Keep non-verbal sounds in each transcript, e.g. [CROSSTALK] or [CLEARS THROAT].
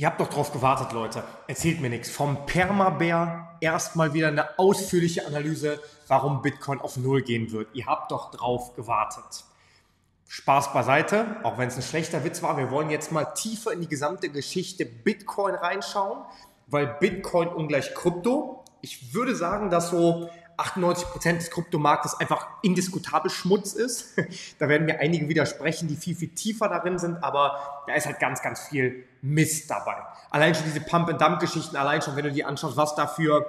Ihr habt doch drauf gewartet, Leute. Erzählt mir nichts. Vom Permabär erstmal wieder eine ausführliche Analyse, warum Bitcoin auf Null gehen wird. Ihr habt doch drauf gewartet. Spaß beiseite, auch wenn es ein schlechter Witz war. Wir wollen jetzt mal tiefer in die gesamte Geschichte Bitcoin reinschauen, weil Bitcoin ungleich Krypto. Ich würde sagen, dass so 98% des Kryptomarktes einfach indiskutabel Schmutz ist. [LAUGHS] da werden mir einige widersprechen, die viel, viel tiefer darin sind, aber da ist halt ganz, ganz viel Mist dabei. Allein schon diese Pump-and-Dump-Geschichten, allein schon, wenn du dir anschaust, was dafür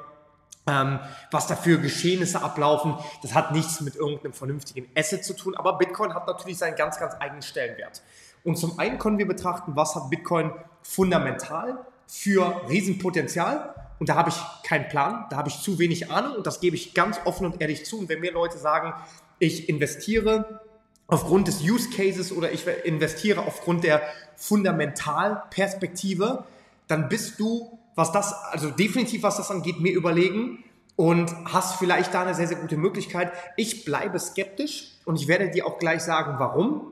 ähm, was dafür Geschehnisse ablaufen, das hat nichts mit irgendeinem vernünftigen Asset zu tun, aber Bitcoin hat natürlich seinen ganz, ganz eigenen Stellenwert. Und zum einen können wir betrachten, was hat Bitcoin fundamental für Riesenpotenzial und da habe ich keinen Plan, da habe ich zu wenig Ahnung und das gebe ich ganz offen und ehrlich zu. Und wenn mir Leute sagen, ich investiere aufgrund des Use Cases oder ich investiere aufgrund der Fundamentalperspektive, dann bist du, was das, also definitiv was das angeht, mir überlegen und hast vielleicht da eine sehr, sehr gute Möglichkeit. Ich bleibe skeptisch und ich werde dir auch gleich sagen, warum.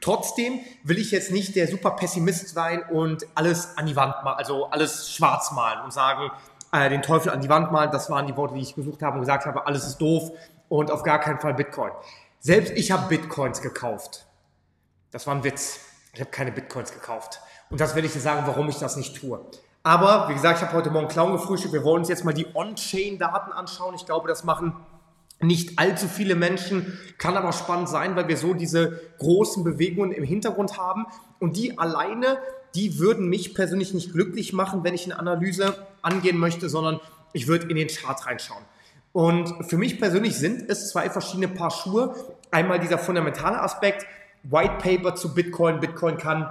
Trotzdem will ich jetzt nicht der super Pessimist sein und alles an die Wand malen, also alles schwarz malen und sagen, äh, den Teufel an die Wand malen. Das waren die Worte, die ich gesucht habe und gesagt habe, alles ist doof und auf gar keinen Fall Bitcoin. Selbst ich habe Bitcoins gekauft. Das war ein Witz. Ich habe keine Bitcoins gekauft. Und das werde ich dir sagen, warum ich das nicht tue. Aber, wie gesagt, ich habe heute Morgen Clown gefrühstückt. Wir wollen uns jetzt mal die On-Chain-Daten anschauen. Ich glaube, das machen nicht allzu viele Menschen, kann aber spannend sein, weil wir so diese großen Bewegungen im Hintergrund haben und die alleine, die würden mich persönlich nicht glücklich machen, wenn ich eine Analyse angehen möchte, sondern ich würde in den Chart reinschauen. Und für mich persönlich sind es zwei verschiedene Paar Schuhe. Einmal dieser fundamentale Aspekt, White Paper zu Bitcoin. Bitcoin kann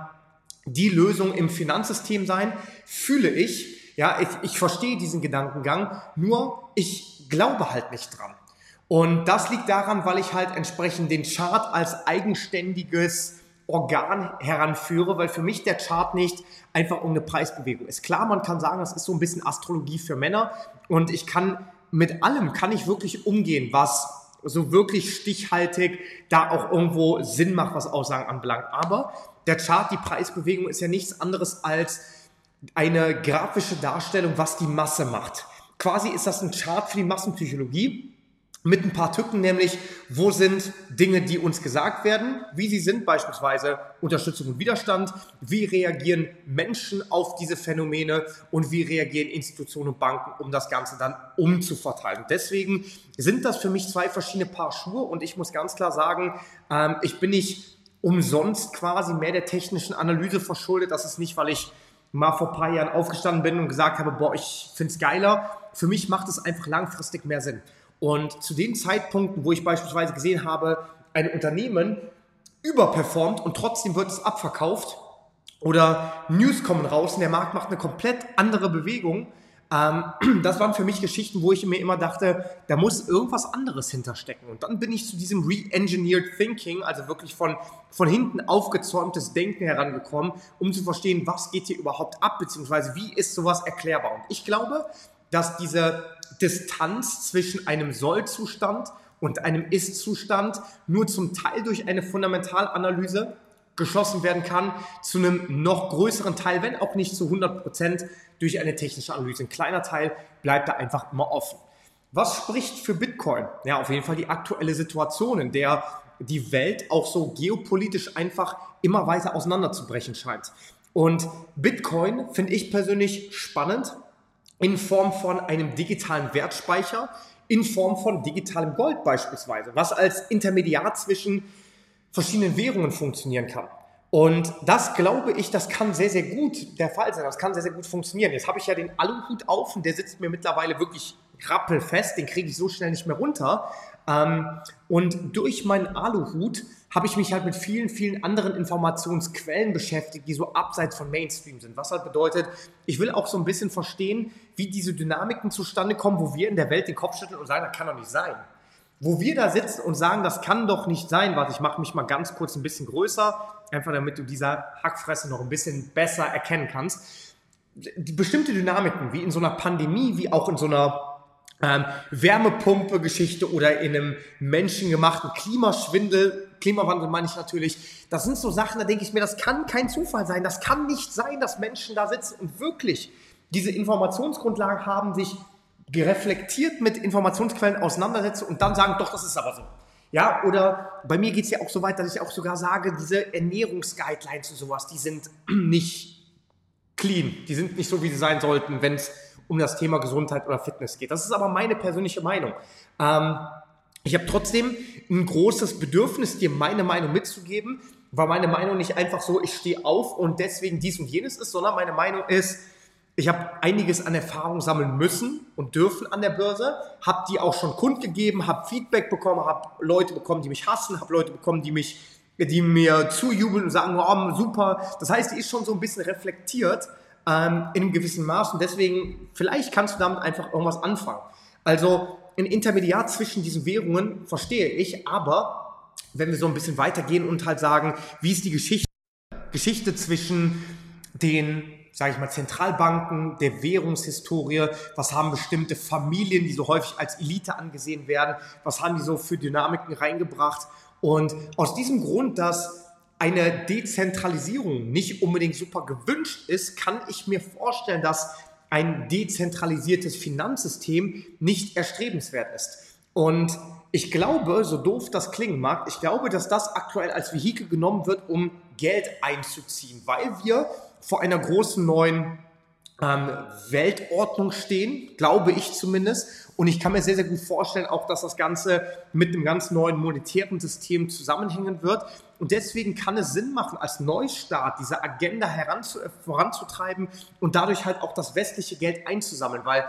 die Lösung im Finanzsystem sein, fühle ich. Ja, ich, ich verstehe diesen Gedankengang, nur ich glaube halt nicht dran. Und das liegt daran, weil ich halt entsprechend den Chart als eigenständiges Organ heranführe, weil für mich der Chart nicht einfach irgendeine Preisbewegung ist. Klar, man kann sagen, das ist so ein bisschen Astrologie für Männer und ich kann mit allem kann ich wirklich umgehen, was so wirklich stichhaltig da auch irgendwo Sinn macht, was Aussagen anbelangt. Aber der Chart, die Preisbewegung ist ja nichts anderes als eine grafische Darstellung, was die Masse macht. Quasi ist das ein Chart für die Massenpsychologie mit ein paar Tücken, nämlich wo sind Dinge, die uns gesagt werden, wie sie sind, beispielsweise Unterstützung und Widerstand, wie reagieren Menschen auf diese Phänomene und wie reagieren Institutionen und Banken, um das Ganze dann umzuverteilen. Deswegen sind das für mich zwei verschiedene Paar Schuhe und ich muss ganz klar sagen, ähm, ich bin nicht umsonst quasi mehr der technischen Analyse verschuldet. Das ist nicht, weil ich mal vor ein paar Jahren aufgestanden bin und gesagt habe, boah, ich finde es geiler. Für mich macht es einfach langfristig mehr Sinn. Und zu den Zeitpunkten, wo ich beispielsweise gesehen habe, ein Unternehmen überperformt und trotzdem wird es abverkauft oder News kommen raus und der Markt macht eine komplett andere Bewegung, ähm, [CLEARS THROAT] das waren für mich Geschichten, wo ich mir immer dachte, da muss irgendwas anderes hinterstecken. Und dann bin ich zu diesem Re-Engineered Thinking, also wirklich von, von hinten aufgezäumtes Denken herangekommen, um zu verstehen, was geht hier überhaupt ab, beziehungsweise wie ist sowas erklärbar. Und ich glaube, dass diese Distanz zwischen einem Soll-Zustand und einem Ist-Zustand nur zum Teil durch eine Fundamentalanalyse geschlossen werden kann, zu einem noch größeren Teil, wenn auch nicht zu 100 Prozent, durch eine technische Analyse. Ein kleiner Teil bleibt da einfach immer offen. Was spricht für Bitcoin? Ja, auf jeden Fall die aktuelle Situation, in der die Welt auch so geopolitisch einfach immer weiter auseinanderzubrechen scheint. Und Bitcoin finde ich persönlich spannend, in Form von einem digitalen Wertspeicher, in Form von digitalem Gold beispielsweise, was als Intermediar zwischen verschiedenen Währungen funktionieren kann. Und das glaube ich, das kann sehr, sehr gut der Fall sein. Das kann sehr, sehr gut funktionieren. Jetzt habe ich ja den Aluhut auf und der sitzt mir mittlerweile wirklich rappelfest. Den kriege ich so schnell nicht mehr runter. Ähm, und durch meinen Aluhut habe ich mich halt mit vielen, vielen anderen Informationsquellen beschäftigt, die so abseits von Mainstream sind. Was halt bedeutet, ich will auch so ein bisschen verstehen, wie diese Dynamiken zustande kommen, wo wir in der Welt den Kopf schütteln und sagen, das kann doch nicht sein. Wo wir da sitzen und sagen, das kann doch nicht sein, warte, ich mache mich mal ganz kurz ein bisschen größer, einfach damit du dieser Hackfresse noch ein bisschen besser erkennen kannst. Die bestimmte Dynamiken, wie in so einer Pandemie, wie auch in so einer ähm, Wärmepumpe-Geschichte oder in einem menschengemachten Klimaschwindel Klimawandel meine ich natürlich. Das sind so Sachen, da denke ich mir, das kann kein Zufall sein. Das kann nicht sein, dass Menschen da sitzen und wirklich diese Informationsgrundlagen haben, sich gereflektiert mit Informationsquellen auseinandersetzen und dann sagen, doch, das ist aber so. Ja, oder bei mir geht es ja auch so weit, dass ich auch sogar sage, diese Ernährungsguidelines und sowas, die sind [CLEARS THROAT] nicht clean. Die sind nicht so, wie sie sein sollten, wenn es um das Thema Gesundheit oder Fitness geht. Das ist aber meine persönliche Meinung. Ähm, ich habe trotzdem ein großes Bedürfnis, dir meine Meinung mitzugeben, weil meine Meinung nicht einfach so, ich stehe auf und deswegen dies und jenes ist, sondern meine Meinung ist, ich habe einiges an Erfahrung sammeln müssen und dürfen an der Börse, habe die auch schon kundgegeben, habe Feedback bekommen, habe Leute bekommen, die mich hassen, habe Leute bekommen, die mich, die mir zujubeln und sagen, oh, super. Das heißt, die ist schon so ein bisschen reflektiert ähm, in einem gewissen Maß und deswegen, vielleicht kannst du damit einfach irgendwas anfangen. Also ein Intermediar zwischen diesen Währungen verstehe ich, aber wenn wir so ein bisschen weitergehen und halt sagen, wie ist die Geschichte, Geschichte zwischen den sage ich mal, Zentralbanken, der Währungshistorie, was haben bestimmte Familien, die so häufig als Elite angesehen werden, was haben die so für Dynamiken reingebracht. Und aus diesem Grund, dass eine Dezentralisierung nicht unbedingt super gewünscht ist, kann ich mir vorstellen, dass ein dezentralisiertes Finanzsystem nicht erstrebenswert ist. Und ich glaube, so doof das klingen mag, ich glaube, dass das aktuell als Vehikel genommen wird, um Geld einzuziehen, weil wir vor einer großen neuen ähm, Weltordnung stehen, glaube ich zumindest. Und ich kann mir sehr, sehr gut vorstellen, auch dass das Ganze mit einem ganz neuen monetären System zusammenhängen wird. Und deswegen kann es Sinn machen, als Neustart diese Agenda heranzu, voranzutreiben und dadurch halt auch das westliche Geld einzusammeln, weil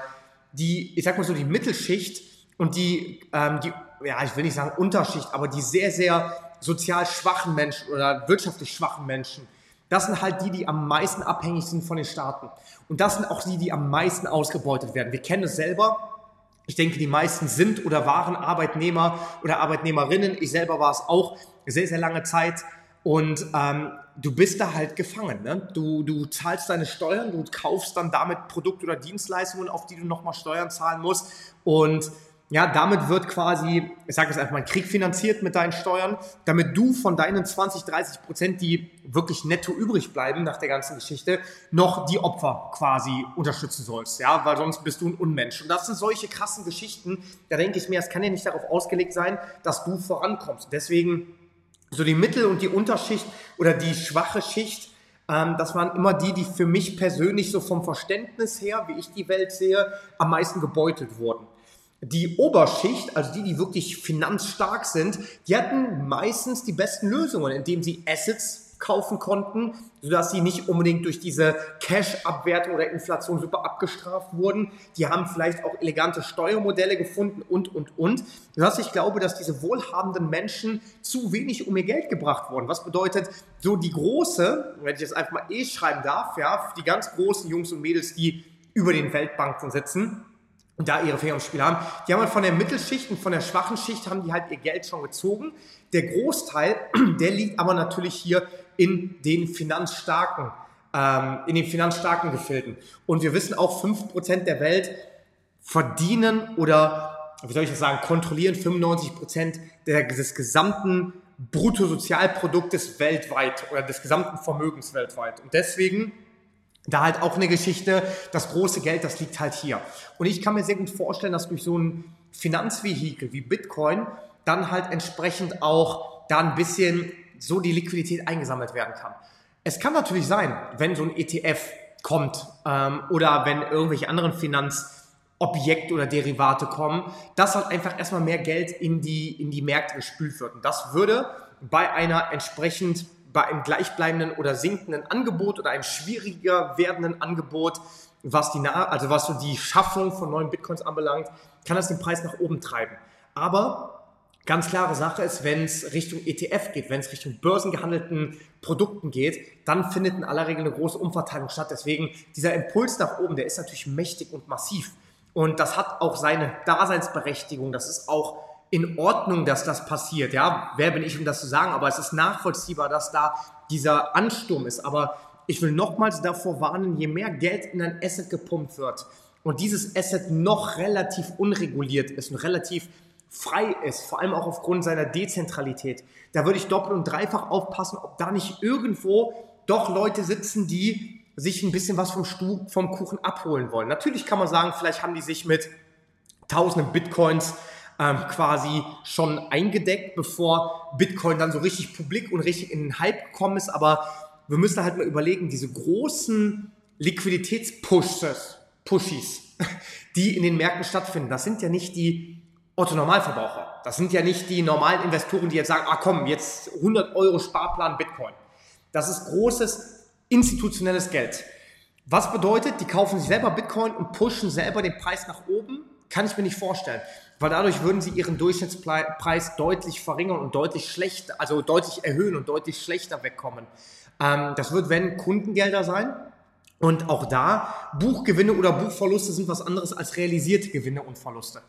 die, ich sag mal so, die Mittelschicht und die, ähm, die, ja, ich will nicht sagen Unterschicht, aber die sehr, sehr sozial schwachen Menschen oder wirtschaftlich schwachen Menschen, das sind halt die, die am meisten abhängig sind von den Staaten. Und das sind auch die, die am meisten ausgebeutet werden. Wir kennen es selber. Ich denke, die meisten sind oder waren Arbeitnehmer oder Arbeitnehmerinnen. Ich selber war es auch sehr, sehr lange Zeit. Und ähm, du bist da halt gefangen. Ne? Du, du zahlst deine Steuern, du kaufst dann damit Produkte oder Dienstleistungen, auf die du nochmal Steuern zahlen musst. Und ja, damit wird quasi, ich sage es einfach mal, Krieg finanziert mit deinen Steuern, damit du von deinen 20, 30 Prozent, die wirklich netto übrig bleiben nach der ganzen Geschichte, noch die Opfer quasi unterstützen sollst, ja, weil sonst bist du ein Unmensch. Und das sind solche krassen Geschichten, da denke ich mir, es kann ja nicht darauf ausgelegt sein, dass du vorankommst. Deswegen so die Mittel- und die Unterschicht oder die schwache Schicht, ähm, das waren immer die, die für mich persönlich so vom Verständnis her, wie ich die Welt sehe, am meisten gebeutelt wurden. Die Oberschicht, also die, die wirklich finanzstark sind, die hatten meistens die besten Lösungen, indem sie Assets kaufen konnten, sodass sie nicht unbedingt durch diese Cash-Abwertung oder Inflation super abgestraft wurden. Die haben vielleicht auch elegante Steuermodelle gefunden und, und, und. Das ich glaube, dass diese wohlhabenden Menschen zu wenig um ihr Geld gebracht wurden. Was bedeutet, so die große, wenn ich das einfach mal eh schreiben darf, ja, die ganz großen Jungs und Mädels, die über den Weltbanken sitzen, da ihre Währungsspiele haben. Die haben halt von der Mittelschicht und von der schwachen Schicht haben die halt ihr Geld schon gezogen. Der Großteil, [CLEARS THROAT] der liegt aber natürlich hier in den finanzstarken, ähm, in den finanzstarken Gefilden. Und wir wissen auch, 5% der Welt verdienen oder, wie soll ich das sagen, kontrollieren 95% der, des gesamten Bruttosozialproduktes weltweit oder des gesamten Vermögens weltweit. Und deswegen da halt auch eine Geschichte, das große Geld, das liegt halt hier. Und ich kann mir sehr gut vorstellen, dass durch so ein Finanzvehikel wie Bitcoin dann halt entsprechend auch da ein bisschen so die Liquidität eingesammelt werden kann. Es kann natürlich sein, wenn so ein ETF kommt ähm, oder wenn irgendwelche anderen Finanzobjekte oder Derivate kommen, dass halt einfach erstmal mehr Geld in die, in die Märkte gespült wird. Und das würde bei einer entsprechend bei einem gleichbleibenden oder sinkenden Angebot oder einem schwieriger werdenden Angebot, was die, also was so die Schaffung von neuen Bitcoins anbelangt, kann das den Preis nach oben treiben. Aber ganz klare Sache ist, wenn es Richtung ETF geht, wenn es Richtung börsengehandelten Produkten geht, dann findet in aller Regel eine große Umverteilung statt. Deswegen dieser Impuls nach oben, der ist natürlich mächtig und massiv. Und das hat auch seine Daseinsberechtigung. Das ist auch in Ordnung, dass das passiert. Ja, wer bin ich, um das zu sagen? Aber es ist nachvollziehbar, dass da dieser Ansturm ist. Aber ich will nochmals davor warnen, je mehr Geld in ein Asset gepumpt wird und dieses Asset noch relativ unreguliert ist und relativ frei ist, vor allem auch aufgrund seiner Dezentralität, da würde ich doppelt und dreifach aufpassen, ob da nicht irgendwo doch Leute sitzen, die sich ein bisschen was vom, Stu vom Kuchen abholen wollen. Natürlich kann man sagen, vielleicht haben die sich mit tausenden Bitcoins ähm, quasi schon eingedeckt, bevor Bitcoin dann so richtig publik und richtig in den Hype gekommen ist. Aber wir müssen halt mal überlegen, diese großen Liquiditätspushes, Pushies, [LAUGHS] die in den Märkten stattfinden, das sind ja nicht die Otto Normalverbraucher. Das sind ja nicht die normalen Investoren, die jetzt sagen, ah komm, jetzt 100 Euro Sparplan Bitcoin. Das ist großes institutionelles Geld. Was bedeutet, die kaufen sich selber Bitcoin und pushen selber den Preis nach oben? Kann ich mir nicht vorstellen. Weil dadurch würden sie ihren Durchschnittspreis deutlich verringern und deutlich schlechter, also deutlich erhöhen und deutlich schlechter wegkommen. Ähm, das wird, wenn Kundengelder sein. Und auch da, Buchgewinne oder Buchverluste sind was anderes als realisierte Gewinne und Verluste.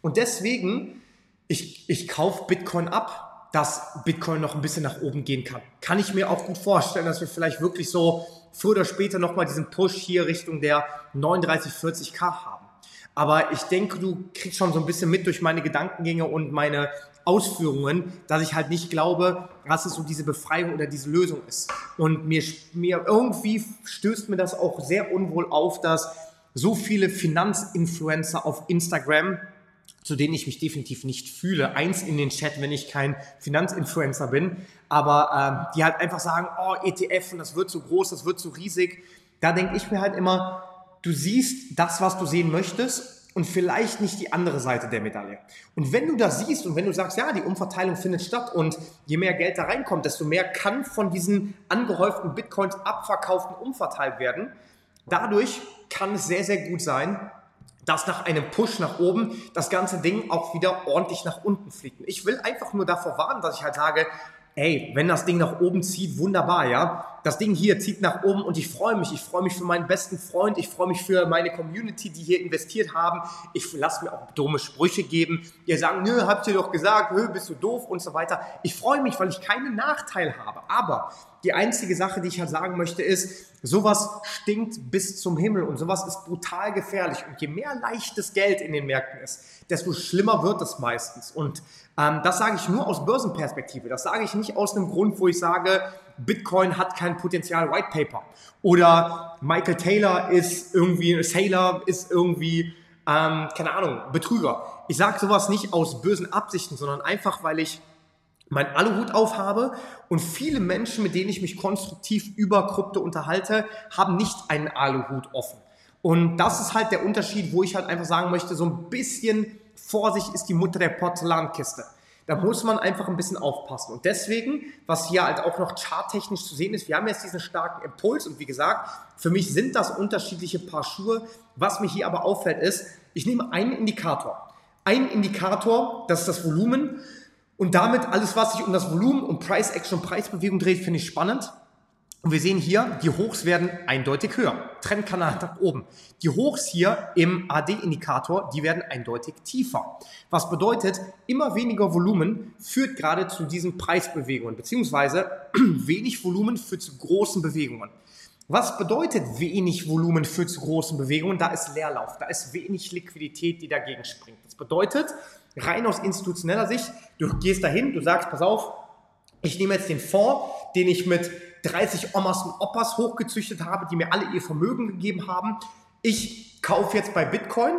Und deswegen, ich, ich kaufe Bitcoin ab, dass Bitcoin noch ein bisschen nach oben gehen kann. Kann ich mir auch gut vorstellen, dass wir vielleicht wirklich so früher oder später nochmal diesen Push hier Richtung der 39, 40k haben. Aber ich denke, du kriegst schon so ein bisschen mit durch meine Gedankengänge und meine Ausführungen, dass ich halt nicht glaube, dass es so diese Befreiung oder diese Lösung ist. Und mir, mir irgendwie stößt mir das auch sehr unwohl auf, dass so viele Finanzinfluencer auf Instagram zu denen ich mich definitiv nicht fühle. Eins in den Chat, wenn ich kein Finanzinfluencer bin, aber ähm, die halt einfach sagen, oh, ETF und das wird so groß, das wird so riesig. Da denke ich mir halt immer, du siehst das, was du sehen möchtest und vielleicht nicht die andere Seite der Medaille. Und wenn du das siehst und wenn du sagst, ja, die Umverteilung findet statt und je mehr Geld da reinkommt, desto mehr kann von diesen angehäuften Bitcoins abverkauften umverteilt werden. Dadurch kann es sehr, sehr gut sein, dass nach einem Push nach oben das ganze Ding auch wieder ordentlich nach unten fliegt. Ich will einfach nur davor warnen, dass ich halt sage, ey, wenn das Ding nach oben zieht, wunderbar, ja. Das Ding hier zieht nach oben und ich freue mich. Ich freue mich für meinen besten Freund, ich freue mich für meine Community, die hier investiert haben. Ich lasse mir auch dumme Sprüche geben. Ihr sagen, nö, habt ihr doch gesagt, nö, bist du doof und so weiter. Ich freue mich, weil ich keinen Nachteil habe. Aber die einzige Sache, die ich halt sagen möchte, ist, sowas stinkt bis zum Himmel und sowas ist brutal gefährlich. Und je mehr leichtes Geld in den Märkten ist, desto schlimmer wird es meistens. Und ähm, das sage ich nur aus Börsenperspektive. Das sage ich nicht aus einem Grund, wo ich sage, Bitcoin hat kein Potenzial White Paper. Oder Michael Taylor ist irgendwie, Sailor ist irgendwie, ähm, keine Ahnung, Betrüger. Ich sage sowas nicht aus bösen Absichten, sondern einfach, weil ich mein Aluhut aufhabe und viele Menschen, mit denen ich mich konstruktiv über Krypto unterhalte, haben nicht einen Aluhut offen. Und das ist halt der Unterschied, wo ich halt einfach sagen möchte, so ein bisschen Vorsicht ist die Mutter der Porzellankiste. Da muss man einfach ein bisschen aufpassen. Und deswegen, was hier halt auch noch charttechnisch zu sehen ist, wir haben jetzt diesen starken Impuls und wie gesagt, für mich sind das unterschiedliche Paar Schuhe. Was mir hier aber auffällt ist, ich nehme einen Indikator. Ein Indikator, das ist das Volumen. Und damit alles, was sich um das Volumen und Price Action Preisbewegung dreht, finde ich spannend. Und wir sehen hier, die Hochs werden eindeutig höher. Trendkanal nach oben. Die Hochs hier im AD-Indikator, die werden eindeutig tiefer. Was bedeutet, immer weniger Volumen führt gerade zu diesen Preisbewegungen, beziehungsweise [CLEARS THROAT] wenig Volumen führt zu großen Bewegungen. Was bedeutet wenig Volumen führt zu großen Bewegungen? Da ist Leerlauf, da ist wenig Liquidität, die dagegen springt. Das bedeutet, rein aus institutioneller Sicht, du gehst dahin, du sagst, pass auf, ich nehme jetzt den Fonds, den ich mit 30 Omas und Opas hochgezüchtet habe, die mir alle ihr Vermögen gegeben haben. Ich kaufe jetzt bei Bitcoin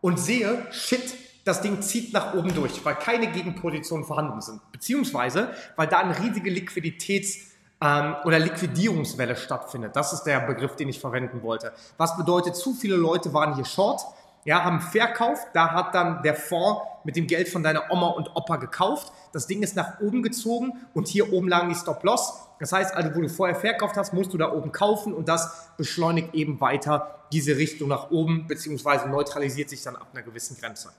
und sehe, shit, das Ding zieht nach oben durch, weil keine Gegenpositionen vorhanden sind. Beziehungsweise, weil da eine riesige Liquiditäts- ähm, oder Liquidierungswelle stattfindet. Das ist der Begriff, den ich verwenden wollte. Was bedeutet, zu viele Leute waren hier short, ja, haben verkauft, da hat dann der Fonds mit dem Geld von deiner Oma und Opa gekauft. Das Ding ist nach oben gezogen und hier oben lagen die Stop-Loss. Das heißt also, wo du vorher verkauft hast, musst du da oben kaufen und das beschleunigt eben weiter diese Richtung nach oben, beziehungsweise neutralisiert sich dann ab einer gewissen Grenze.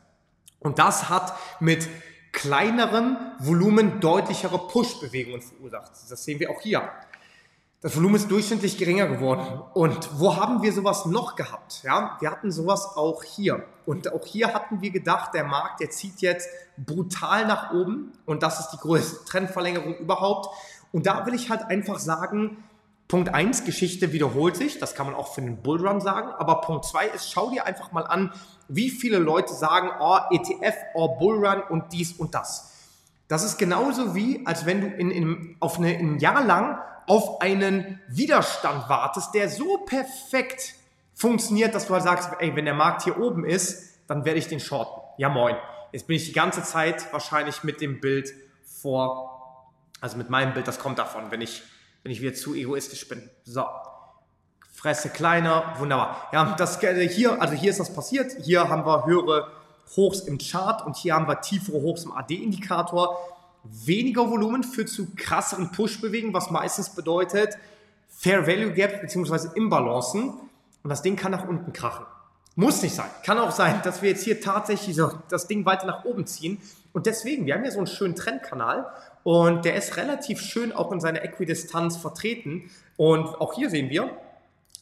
Und das hat mit kleinerem Volumen deutlichere Push-Bewegungen verursacht. Das sehen wir auch hier. Das Volumen ist durchschnittlich geringer geworden. Und wo haben wir sowas noch gehabt? Ja, wir hatten sowas auch hier. Und auch hier hatten wir gedacht, der Markt, der zieht jetzt brutal nach oben. Und das ist die größte Trendverlängerung überhaupt. Und da will ich halt einfach sagen, Punkt 1, Geschichte wiederholt sich, das kann man auch für den Bullrun sagen, aber Punkt 2 ist, schau dir einfach mal an, wie viele Leute sagen, oh, ETF, oh, Bullrun und dies und das. Das ist genauso wie, als wenn du in, in, auf eine, ein Jahr lang auf einen Widerstand wartest, der so perfekt funktioniert, dass du halt sagst, ey, wenn der Markt hier oben ist, dann werde ich den shorten. Ja, moin. Jetzt bin ich die ganze Zeit wahrscheinlich mit dem Bild vor, also mit meinem Bild, das kommt davon, wenn ich, wenn ich wieder zu egoistisch bin. So. Fresse kleiner, wunderbar. Ja, das äh, hier, also hier ist das passiert. Hier haben wir höhere Hochs im Chart und hier haben wir tiefere Hochs im AD-Indikator. Weniger Volumen führt zu krasseren Push-Bewegungen, was meistens bedeutet Fair Value Gap bzw. Imbalancen. Und das Ding kann nach unten krachen. Muss nicht sein. Kann auch sein, dass wir jetzt hier tatsächlich so das Ding weiter nach oben ziehen. Und deswegen, wir haben hier so einen schönen Trendkanal und der ist relativ schön auch in seiner Äquidistanz vertreten. Und auch hier sehen wir,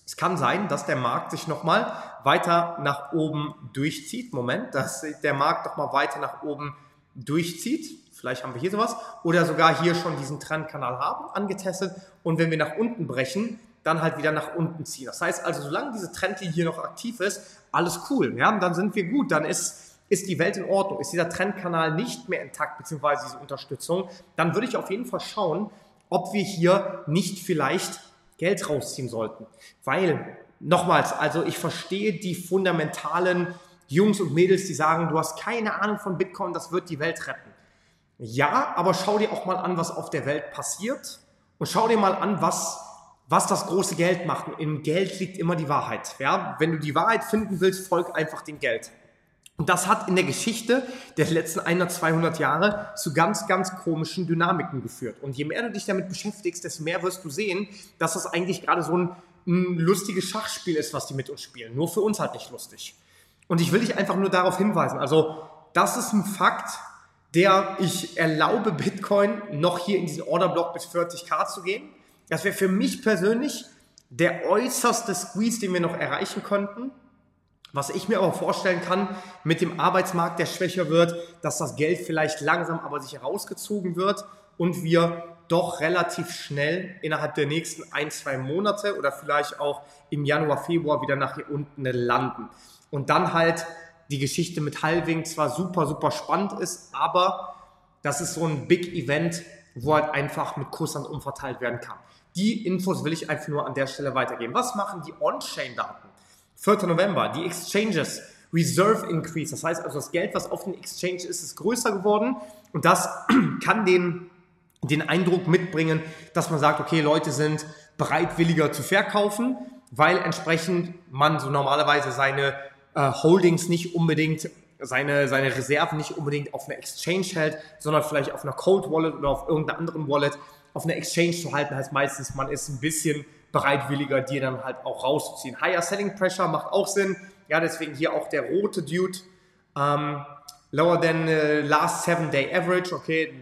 es kann sein, dass der Markt sich nochmal weiter nach oben durchzieht. Moment, dass der Markt nochmal weiter nach oben durchzieht. Vielleicht haben wir hier sowas. Oder sogar hier schon diesen Trendkanal haben, angetestet. Und wenn wir nach unten brechen, dann halt wieder nach unten ziehen. Das heißt also, solange diese Trendlinie hier noch aktiv ist, alles cool. Ja, dann sind wir gut. Dann ist, ist die Welt in Ordnung. Ist dieser Trendkanal nicht mehr intakt, beziehungsweise diese Unterstützung, dann würde ich auf jeden Fall schauen, ob wir hier nicht vielleicht Geld rausziehen sollten. Weil, nochmals, also ich verstehe die fundamentalen Jungs und Mädels, die sagen, du hast keine Ahnung von Bitcoin, das wird die Welt retten. Ja, aber schau dir auch mal an, was auf der Welt passiert und schau dir mal an, was, was das große Geld macht. Im Geld liegt immer die Wahrheit. Ja? Wenn du die Wahrheit finden willst, folg einfach dem Geld. Und das hat in der Geschichte der letzten 100, 200 Jahre zu ganz, ganz komischen Dynamiken geführt. Und je mehr du dich damit beschäftigst, desto mehr wirst du sehen, dass das eigentlich gerade so ein, ein lustiges Schachspiel ist, was die mit uns spielen. Nur für uns halt nicht lustig. Und ich will dich einfach nur darauf hinweisen. Also, das ist ein Fakt, der ich erlaube Bitcoin noch hier in diesen Orderblock bis 40k zu gehen. Das wäre für mich persönlich der äußerste Squeeze, den wir noch erreichen könnten. Was ich mir aber vorstellen kann, mit dem Arbeitsmarkt, der schwächer wird, dass das Geld vielleicht langsam aber sich herausgezogen wird und wir doch relativ schnell innerhalb der nächsten ein, zwei Monate oder vielleicht auch im Januar, Februar wieder nach hier unten landen. Und dann halt die Geschichte mit Halving zwar super, super spannend ist, aber das ist so ein Big Event, wo halt einfach mit Kursen umverteilt werden kann. Die Infos will ich einfach nur an der Stelle weitergeben. Was machen die On-Chain-Daten? 4. November, die Exchanges Reserve Increase. Das heißt also, das Geld, was auf den Exchange ist, ist größer geworden. Und das [CLEARS THROAT] kann den, den Eindruck mitbringen, dass man sagt, okay, Leute sind bereitwilliger zu verkaufen, weil entsprechend man so normalerweise seine äh, Holdings nicht unbedingt seine, seine Reserven nicht unbedingt auf einer Exchange hält, sondern vielleicht auf einer Cold Wallet oder auf irgendeiner anderen Wallet. Auf einer Exchange zu halten heißt meistens, man ist ein bisschen bereitwilliger, die dann halt auch rauszuziehen. Higher Selling Pressure macht auch Sinn. Ja, deswegen hier auch der rote Dude. Ähm, lower than uh, last seven day average. Okay,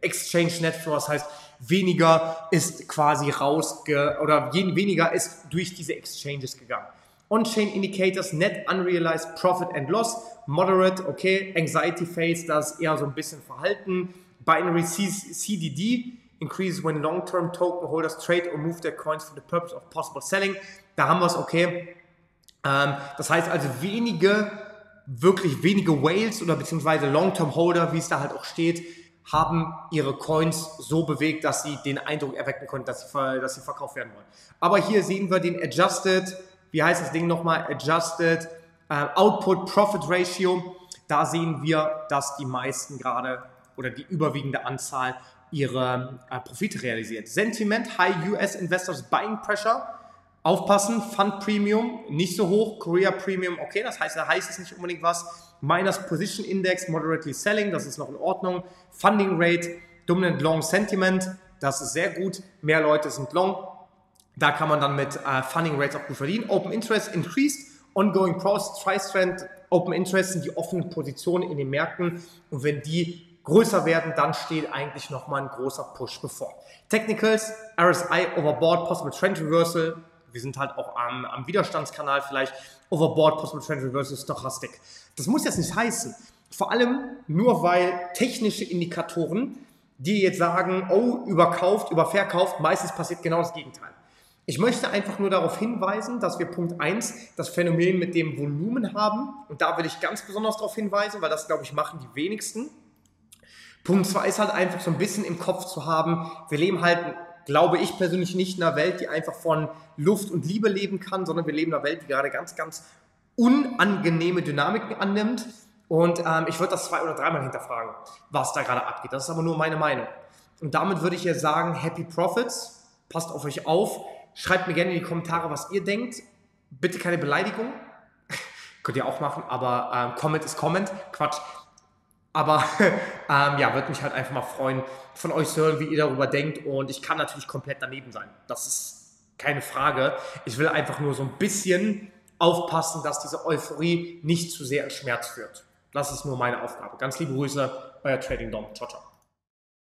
Exchange Net Flow, das heißt, weniger ist quasi rausge oder weniger ist durch diese Exchanges gegangen. On-Chain Indicators, Net Unrealized Profit and Loss, Moderate, okay, Anxiety Phase, das ist eher so ein bisschen Verhalten. Binary CDD, increases when long-term token holders trade or move their coins for the purpose of possible selling. Da haben wir es, okay. Ähm, das heißt also wenige, wirklich wenige Whales oder beziehungsweise Long-Term Holder, wie es da halt auch steht, haben ihre Coins so bewegt, dass sie den Eindruck erwecken konnten, dass sie, dass sie verkauft werden wollen. Aber hier sehen wir den Adjusted, wie heißt das Ding nochmal? Adjusted äh, Output Profit Ratio. Da sehen wir, dass die meisten gerade oder die überwiegende Anzahl ihre äh, Profite realisiert. Sentiment, High US Investors Buying Pressure. Aufpassen, Fund Premium nicht so hoch, Korea Premium, okay, das heißt, da heißt es nicht unbedingt was. Minus Position Index, Moderately Selling, das ist noch in Ordnung. Funding Rate, Dominant Long Sentiment, das ist sehr gut. Mehr Leute sind long. Da kann man dann mit äh, Funding Rates auch gut verdienen. Open Interest increased. Ongoing Price Trend, Open Interest sind die offenen Positionen in den Märkten. Und wenn die größer werden, dann steht eigentlich nochmal ein großer Push bevor. Technicals, RSI, Overboard, Possible Trend Reversal. Wir sind halt auch am, am Widerstandskanal vielleicht. Overboard, Possible Trend Reversal, Stochastic. Das muss jetzt nicht heißen. Vor allem nur weil technische Indikatoren, die jetzt sagen, oh, überkauft, überverkauft, meistens passiert genau das Gegenteil. Ich möchte einfach nur darauf hinweisen, dass wir Punkt 1 das Phänomen mit dem Volumen haben. Und da will ich ganz besonders darauf hinweisen, weil das, glaube ich, machen die wenigsten. Punkt 2 ist halt einfach so ein bisschen im Kopf zu haben, wir leben halt, glaube ich persönlich, nicht in einer Welt, die einfach von Luft und Liebe leben kann, sondern wir leben in einer Welt, die gerade ganz, ganz unangenehme Dynamiken annimmt. Und ähm, ich würde das zwei oder dreimal hinterfragen, was da gerade abgeht. Das ist aber nur meine Meinung. Und damit würde ich jetzt sagen, Happy Profits, passt auf euch auf, schreibt mir gerne in die Kommentare, was ihr denkt. Bitte keine Beleidigung. [LAUGHS] Könnt ihr auch machen, aber ähm, Comment ist Comment. Quatsch. Aber [LAUGHS] ähm, ja, würde mich halt einfach mal freuen, von euch zu hören, wie ihr darüber denkt. Und ich kann natürlich komplett daneben sein. Das ist keine Frage. Ich will einfach nur so ein bisschen aufpassen, dass diese Euphorie nicht zu sehr in Schmerz führt. Das ist nur meine Aufgabe. Ganz liebe Grüße, euer Trading Dom. Ciao, ciao.